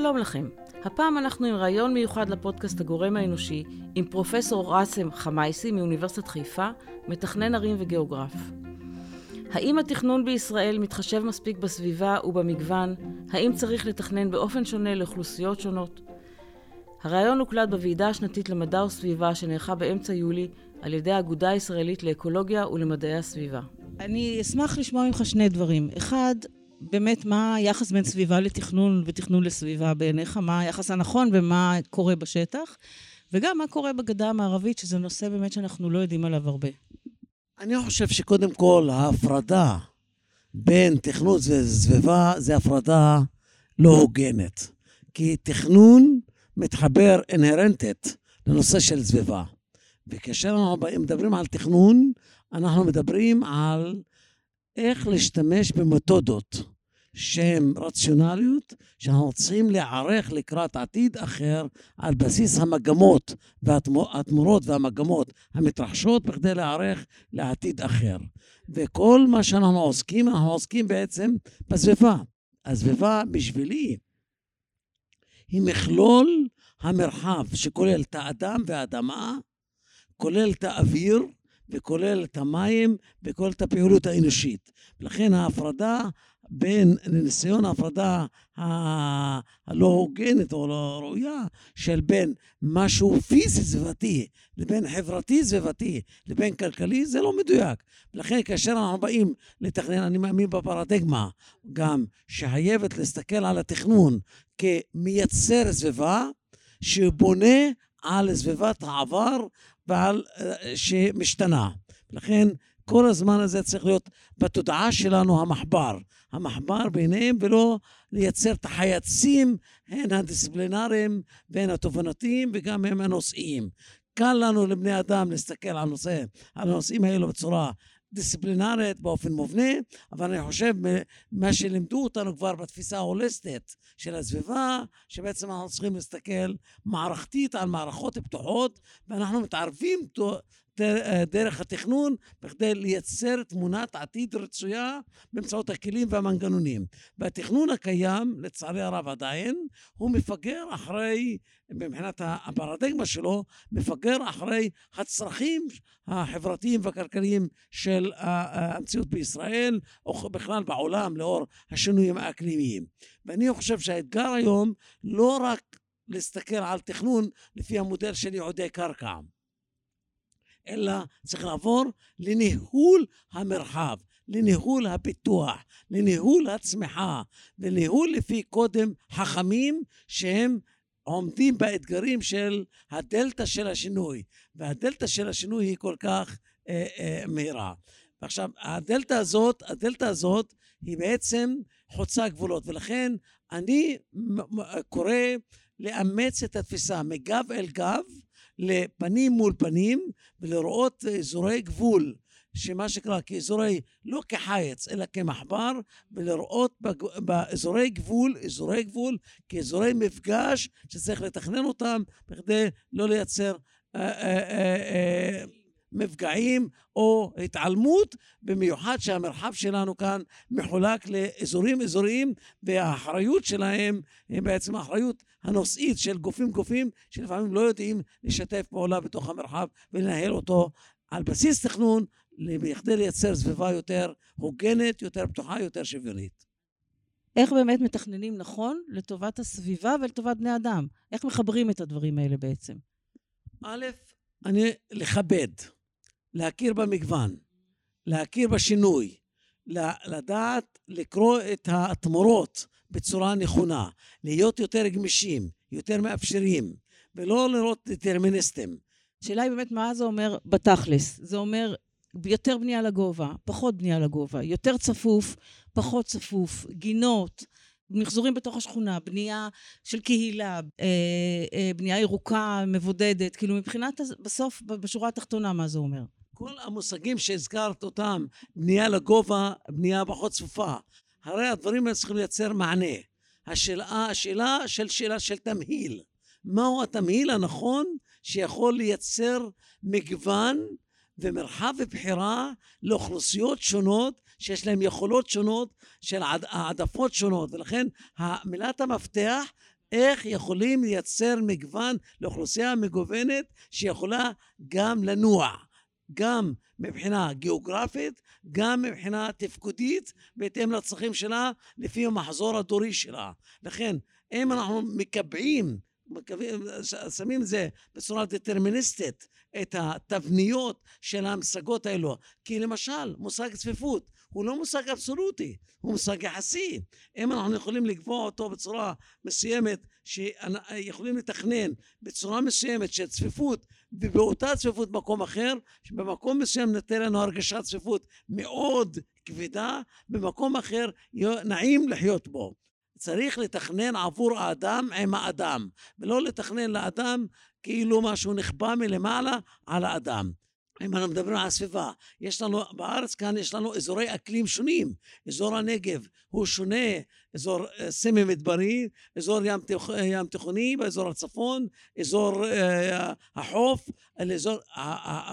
שלום לכם. הפעם אנחנו עם ראיון מיוחד לפודקאסט הגורם האנושי עם פרופסור ראסם חמייסי מאוניברסיטת חיפה, מתכנן ערים וגיאוגרף. האם התכנון בישראל מתחשב מספיק בסביבה ובמגוון? האם צריך לתכנן באופן שונה לאוכלוסיות שונות? הראיון הוקלט בוועידה השנתית למדע וסביבה שנערכה באמצע יולי על ידי האגודה הישראלית לאקולוגיה ולמדעי הסביבה. אני אשמח לשמוע ממך שני דברים. אחד, באמת מה היחס בין סביבה לתכנון ותכנון לסביבה בעיניך, מה היחס הנכון ומה קורה בשטח, וגם מה קורה בגדה המערבית, שזה נושא באמת שאנחנו לא יודעים עליו הרבה. אני חושב שקודם כל ההפרדה בין תכנון וסביבה זה הפרדה לא הוגנת. כי תכנון מתחבר אינהרנטית לנושא של סביבה. וכאשר אנחנו מדברים על תכנון, אנחנו מדברים על איך להשתמש במתודות שהן רציונליות, שאנחנו צריכים להיערך לקראת עתיד אחר על בסיס המגמות והתמורות והמגמות המתרחשות בכדי להיערך לעתיד אחר. וכל מה שאנחנו עוסקים, אנחנו עוסקים בעצם בסביבה. הסביבה בשבילי היא מכלול המרחב שכולל את האדם והאדמה, כולל את האוויר וכולל את המים וכולל את הפעילות האנושית. לכן ההפרדה בין ניסיון ההפרדה הלא הוגנת או לא ראויה של בין משהו פיזי סביבתי לבין חברתי סביבתי לבין כלכלי זה לא מדויק. לכן כאשר אנחנו באים לתכנן, אני מאמין בפרדיגמה גם שחייבת להסתכל על התכנון כמייצר סביבה שבונה על סביבת העבר ועל אה, שמשתנה. לכן כל הזמן הזה צריך להיות בתודעה שלנו המחבר. המחבר ביניהם ולא לייצר את החייצים, הן הדיסציפלינריים והן התובנתיים וגם הם הנושאיים. קל לנו לבני אדם להסתכל על, נושא, על הנושאים האלו בצורה דיסציפלינרית באופן מובנה, אבל אני חושב מה שלימדו אותנו כבר בתפיסה ההוליסטית של הסביבה, שבעצם אנחנו צריכים להסתכל מערכתית על מערכות פתוחות, ואנחנו מתערבים דרך התכנון בכדי לייצר תמונת עתיד רצויה באמצעות הכלים והמנגנונים. והתכנון הקיים, לצערי הרב עדיין, הוא מפגר אחרי, מבחינת הפרדיגמה שלו, מפגר אחרי הצרכים החברתיים והכלכליים של המציאות בישראל, או בכלל בעולם, לאור השינויים האקלימיים. ואני חושב שהאתגר היום לא רק להסתכל על תכנון לפי המודל של ייעודי קרקע. אלא צריך לעבור לניהול המרחב, לניהול הפיתוח, לניהול הצמיחה, לניהול לפי קודם חכמים שהם עומדים באתגרים של הדלתא של השינוי, והדלתא של השינוי היא כל כך אה, אה, מהירה. ועכשיו, הדלתא הזאת, הדלתא הזאת היא בעצם חוצה גבולות, ולכן אני קורא לאמץ את התפיסה מגב אל גב, לפנים מול פנים ולראות אזורי גבול שמה שקרה כאזורי, לא כחייץ, אלא כמחבר, ולראות באזורי גבול, אזורי גבול, כאזורי מפגש שצריך לתכנן אותם בכדי לא לייצר אה, אה, אה, אה, מפגעים או התעלמות, במיוחד שהמרחב שלנו כאן מחולק לאזורים אזוריים והאחריות שלהם היא בעצם האחריות הנושאית של גופים גופים שלפעמים לא יודעים לשתף פעולה בתוך המרחב ולנהל אותו על בסיס תכנון בכדי לייצר סביבה יותר הוגנת, יותר פתוחה, יותר שוויונית. איך באמת מתכננים נכון לטובת הסביבה ולטובת בני אדם? איך מחברים את הדברים האלה בעצם? א', אני לכבד. להכיר במגוון, להכיר בשינוי, לדעת לקרוא את התמורות בצורה נכונה, להיות יותר גמישים, יותר מאפשרים, ולא לראות דטרמיניסטים. השאלה היא באמת מה זה אומר בתכלס. זה אומר יותר בנייה לגובה, פחות בנייה לגובה, יותר צפוף, פחות צפוף, גינות, מחזורים בתוך השכונה, בנייה של קהילה, אה, אה, בנייה ירוקה, מבודדת, כאילו מבחינת בסוף, בשורה התחתונה, מה זה אומר? כל המושגים שהזכרת אותם, בנייה לגובה, בנייה פחות צפופה, הרי הדברים האלה צריכים לייצר מענה. השאלה, השאלה של שאלה של תמהיל. מהו התמהיל הנכון שיכול לייצר מגוון ומרחב בחירה לאוכלוסיות שונות שיש להן יכולות שונות של העדפות שונות ולכן מילת המפתח איך יכולים לייצר מגוון לאוכלוסייה מגוונת שיכולה גם לנוע, גם מבחינה גיאוגרפית, גם מבחינה תפקודית, בהתאם לצרכים שלה, לפי המחזור הדורי שלה. לכן, אם אנחנו מקבעים שמים את זה בצורה דטרמיניסטית, את התבניות של המשגות האלו. כי למשל, מושג צפיפות הוא לא מושג אבסולוטי, הוא מושג יחסי. אם אנחנו יכולים לקבוע אותו בצורה מסוימת, שיכולים לתכנן בצורה מסוימת של צפיפות, ובאותה צפיפות במקום אחר, שבמקום מסוים ניתן לנו הרגשת צפיפות מאוד כבדה, במקום אחר נעים לחיות בו. צריך לתכנן עבור האדם עם האדם, ולא לתכנן לאדם כאילו משהו נכפה מלמעלה על האדם. אם אנחנו מדברים על הסביבה, יש לנו, בארץ כאן יש לנו אזורי אקלים שונים. אזור הנגב הוא שונה, אזור אה, סמי מדברי, אזור ים, תיכ, ים תיכוני, באזור הצפון, אזור אה, החוף, אזור,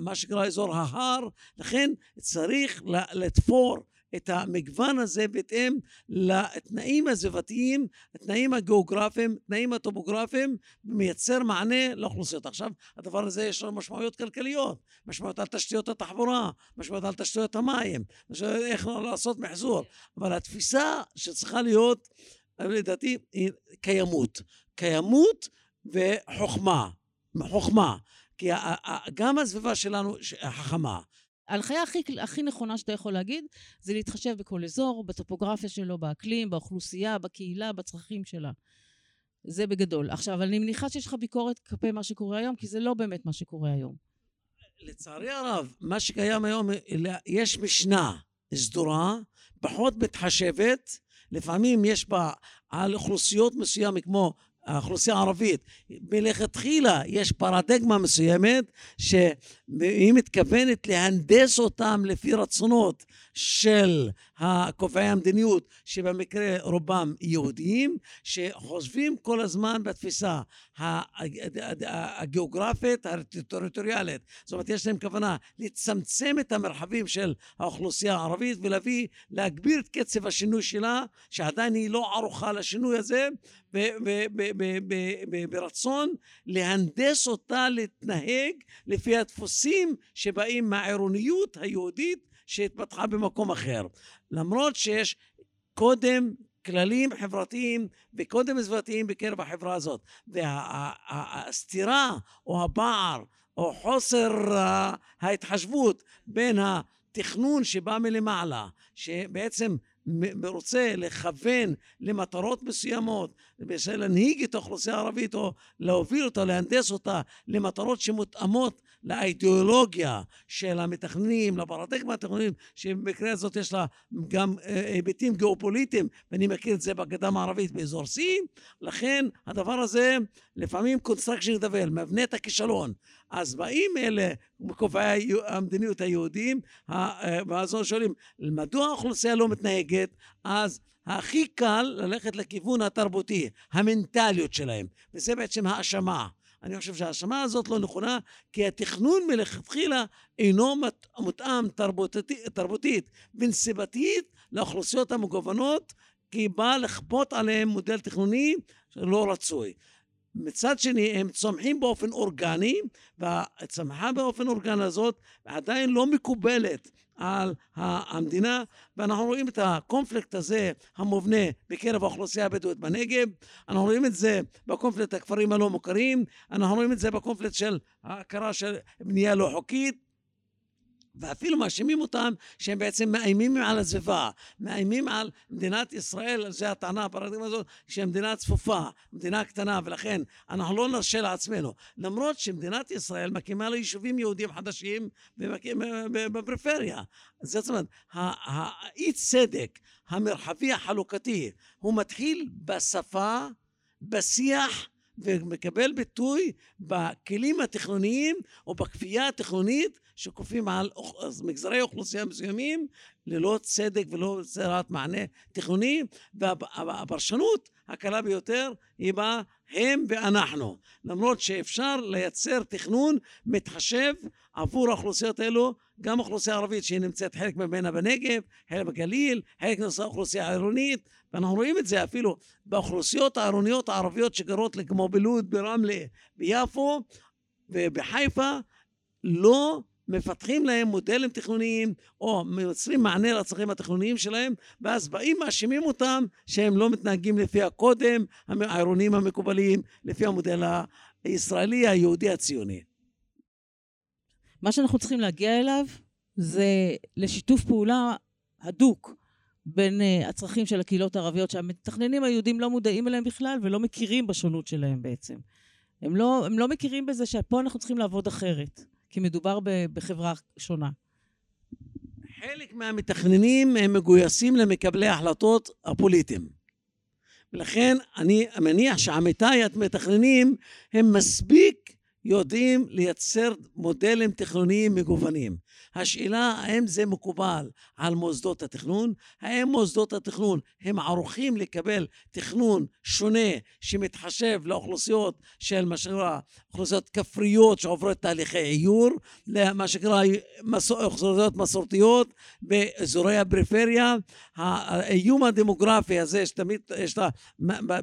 מה שנקרא אזור ההר, לכן צריך לתפור את המגוון הזה בהתאם לתנאים הסביבתיים, התנאים הגיאוגרפיים, התנאים הטופוגרפיים, ומייצר מענה לאוכלוסיות. עכשיו, הדבר הזה יש לו משמעויות כלכליות, משמעויות על תשתיות התחבורה, משמעויות על תשתיות המים, איך לעשות מחזור. אבל התפיסה שצריכה להיות, לדעתי, היא קיימות. קיימות וחוכמה. חוכמה. כי גם הסביבה שלנו חכמה. ההנחיה הכי, הכי נכונה שאתה יכול להגיד, זה להתחשב בכל אזור, בטופוגרפיה שלו, באקלים, באוכלוסייה, בקהילה, בצרכים שלה. זה בגדול. עכשיו, אני מניחה שיש לך ביקורת כלפי מה שקורה היום, כי זה לא באמת מה שקורה היום. לצערי הרב, מה שקיים היום, יש משנה סדורה, פחות מתחשבת, לפעמים יש בה על אוכלוסיות מסוימות כמו האוכלוסייה הערבית, מלכתחילה יש פרדיגמה מסוימת שהיא מתכוונת להנדס אותם לפי רצונות של קובעי המדיניות, שבמקרה רובם יהודיים, שחושבים כל הזמן בתפיסה הגיאוגרפית, הטריטוריאלית. זאת אומרת, יש להם כוונה לצמצם את המרחבים של האוכלוסייה הערבית ולהביא, להגביר את קצב השינוי שלה, שעדיין היא לא ערוכה לשינוי הזה, ברצון להנדס אותה להתנהג לפי הדפוסים שבאים מהעירוניות היהודית שהתפתחה במקום אחר. למרות שיש קודם כללים חברתיים וקודם סביבתיים בקרב החברה הזאת. והסתירה או הפער או חוסר ההתחשבות בין התכנון שבא מלמעלה, שבעצם רוצה לכוון למטרות מסוימות, להנהיג את האוכלוסייה הערבית או להוביל אותה, להנדס אותה למטרות שמותאמות לאידיאולוגיה של המתכננים, לפרדיגמה התכנונית, שבמקרה הזאת יש לה גם אה, היבטים גיאופוליטיים, ואני מכיר את זה בגדה המערבית באזור C, לכן הדבר הזה לפעמים construction double, מבנה את הכישלון. אז באים אלה קובעי המדיניות היהודים, אה, ואז שואלים, מדוע האוכלוסייה לא מתנהגת? אז הכי קל ללכת לכיוון התרבותי, המנטליות שלהם, וזה בעצם האשמה. אני חושב שההאשמה הזאת לא נכונה, כי התכנון מלכתחילה אינו מותאם תרבותית, תרבותית ונסיבתית לאוכלוסיות המגוונות, כי בא לכפות עליהם מודל תכנוני לא רצוי. מצד שני הם צומחים באופן אורגני והצמחה באופן אורגני הזאת עדיין לא מקובלת על המדינה ואנחנו רואים את הקונפליקט הזה המובנה בקרב האוכלוסייה הבדואית בנגב. אנחנו רואים את זה בקונפליקט הכפרים הלא מוכרים אנחנו רואים את זה בקונפליקט של ההכרה של בנייה לא חוקית ואפילו מאשימים אותם שהם בעצם מאיימים על הסביבה, מאיימים על מדינת ישראל, זו הטענה הפרדיגמה הזאת, שהיא מדינה צפופה, מדינה קטנה, ולכן אנחנו לא נרשה לעצמנו. למרות שמדינת ישראל מקימה לה יישובים יהודיים חדשים בפריפריה. זאת אומרת, האי צדק המרחבי החלוקתי, הוא מתחיל בשפה, בשיח, ומקבל ביטוי בכלים התכנוניים או בכפייה התכנונית שכופים על מגזרי אוכלוסייה מסוימים ללא צדק ולא יצירת מענה תכנוני, והפרשנות הקלה ביותר היא בה הם ואנחנו. למרות שאפשר לייצר תכנון מתחשב עבור האוכלוסיות האלו, גם האוכלוסייה הערבית שהיא נמצאת חלק ממנה בנגב, חלק בגליל, חלק נושא האוכלוסייה העירונית, ואנחנו רואים את זה אפילו באוכלוסיות העירוניות הערביות שגרות כמו בלוד, ברמלה, ביפו ובחיפה, לא מפתחים להם מודלים תכנוניים או מייצרים מענה לצרכים התכנוניים שלהם ואז באים מאשימים אותם שהם לא מתנהגים לפי הקודם העירוניים המקובלים לפי המודל הישראלי היהודי הציוני. מה שאנחנו צריכים להגיע אליו זה לשיתוף פעולה הדוק בין uh, הצרכים של הקהילות הערביות שהמתכננים היהודים לא מודעים אליהם בכלל ולא מכירים בשונות שלהם בעצם. הם לא, הם לא מכירים בזה שפה אנחנו צריכים לעבוד אחרת. כי מדובר בחברה שונה. חלק מהמתכננים הם מגויסים למקבלי ההחלטות הפוליטיים. ולכן אני מניח שעמיתיי המתכננים הם מספיק יודעים לייצר מודלים תכנוניים מגוונים. השאלה האם זה מקובל על מוסדות התכנון? האם מוסדות התכנון הם ערוכים לקבל תכנון שונה שמתחשב לאוכלוסיות של מה שנקרא אוכלוסיות כפריות שעוברות תהליכי עיור, למה שנקרא אוכלוסיות מסורתיות באזורי הפריפריה. האיום הדמוגרפי הזה שתמיד יש לה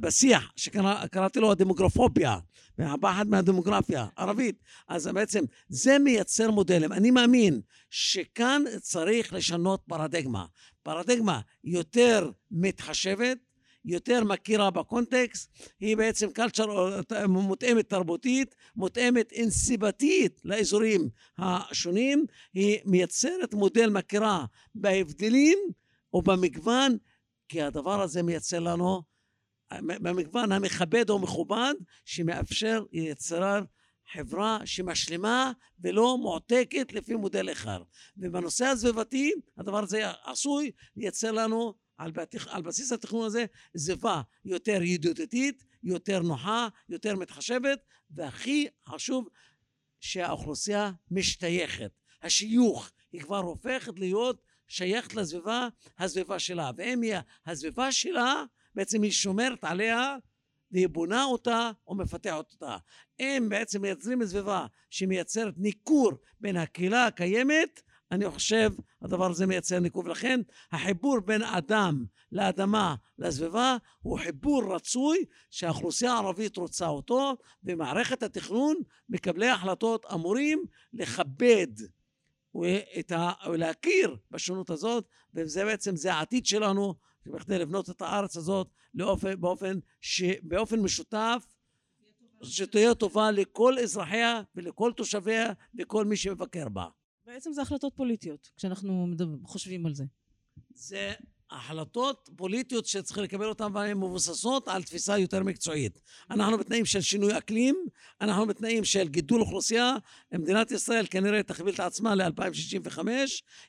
בשיח שקראתי לו הדמוגרפוביה והפחד מהדמוגרפיה ערבית אז בעצם זה מייצר מודלים אני מאמין שכאן צריך לשנות פרדיגמה. פרדיגמה יותר מתחשבת, יותר מכירה בקונטקסט, היא בעצם קלצ'ר מותאמת תרבותית, מותאמת אינסיבתית לאזורים השונים, היא מייצרת מודל מכירה בהבדלים ובמגוון, כי הדבר הזה מייצר לנו במגוון המכבד או מכובד שמאפשר יצירת חברה שמשלימה ולא מועתקת לפי מודל אחד. ובנושא הסביבתי הדבר הזה עשוי לייצר לנו על, בתכ... על בסיס התכנון הזה סביבה יותר ידידותית, יותר נוחה, יותר מתחשבת, והכי חשוב שהאוכלוסייה משתייכת. השיוך היא כבר הופכת להיות שייכת לסביבה, הסביבה שלה. ואם היא הסביבה שלה, בעצם היא שומרת עליה והיא בונה אותה או מפתחת אותה. אם בעצם מייצרים סביבה שמייצרת ניכור בין הקהילה הקיימת, אני חושב הדבר הזה מייצר ניכור. ולכן החיבור בין אדם לאדמה לסביבה הוא חיבור רצוי שהאוכלוסייה הערבית רוצה אותו, ומערכת התכנון, מקבלי ההחלטות אמורים לכבד. ולהכיר בשונות הזאת, וזה בעצם, זה העתיד שלנו, בכדי לבנות את הארץ הזאת לאופן, באופן, ש, באופן משותף, שתהיה טובה לכל אזרחיה ולכל תושביה וכל מי שמבקר בה. בעצם זה החלטות פוליטיות, כשאנחנו חושבים על זה. זה החלטות פוליטיות שצריך לקבל אותן והן מבוססות על תפיסה יותר מקצועית. אנחנו בתנאים של שינוי אקלים, אנחנו בתנאים של גידול אוכלוסייה, מדינת ישראל כנראה תכוויל את עצמה ל-2065,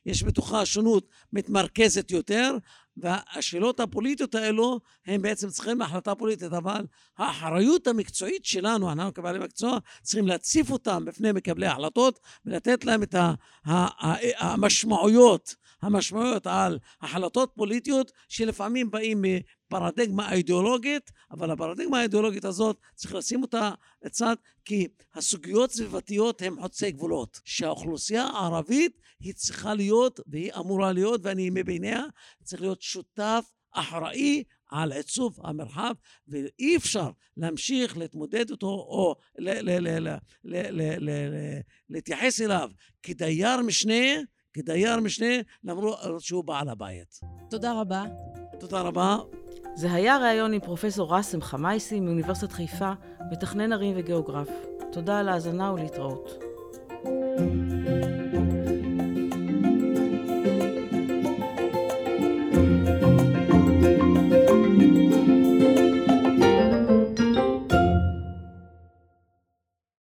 יש בתוכה שונות מתמרכזת יותר, והשאלות הפוליטיות האלו הם בעצם צריכים החלטה פוליטית, אבל האחריות המקצועית שלנו, אנחנו כבעלי מקצוע, צריכים להציף אותם בפני מקבלי ההחלטות ולתת להם את המשמעויות, המשמעויות על החלטות פוליטיות שלפעמים באים מפרדיגמה אידיאולוגית, אבל הפרדיגמה האידיאולוגית הזאת צריך לשים אותה לצד כי הסוגיות סביבתיות הן חוצי גבולות. שהאוכלוסייה הערבית היא צריכה להיות והיא אמורה להיות ואני מביניה צריך להיות שותף אחראי על עיצוב המרחב ואי אפשר להמשיך להתמודד איתו או להתייחס אליו כדייר משנה כדייר משנה למרות שהוא בעל הבית. תודה רבה. תודה רבה. זה היה ראיון עם פרופסור ראסם חמייסי מאוניברסיטת חיפה, מתכנן ערים וגיאוגרף. תודה על ההאזנה ולהתראות.